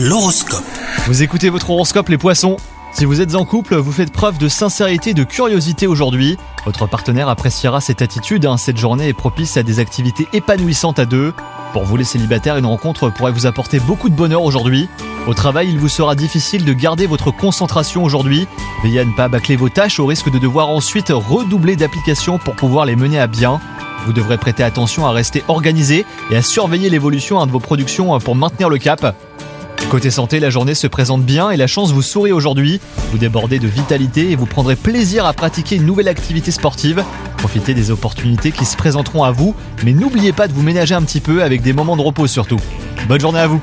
L'horoscope. Vous écoutez votre horoscope les poissons Si vous êtes en couple, vous faites preuve de sincérité de curiosité aujourd'hui. Votre partenaire appréciera cette attitude, hein. cette journée est propice à des activités épanouissantes à deux. Pour vous les célibataires, une rencontre pourrait vous apporter beaucoup de bonheur aujourd'hui. Au travail, il vous sera difficile de garder votre concentration aujourd'hui. Veillez à ne pas bâcler vos tâches au risque de devoir ensuite redoubler d'applications pour pouvoir les mener à bien. Vous devrez prêter attention à rester organisé et à surveiller l'évolution hein, de vos productions pour maintenir le cap. Côté santé, la journée se présente bien et la chance vous sourit aujourd'hui. Vous débordez de vitalité et vous prendrez plaisir à pratiquer une nouvelle activité sportive. Profitez des opportunités qui se présenteront à vous, mais n'oubliez pas de vous ménager un petit peu avec des moments de repos surtout. Bonne journée à vous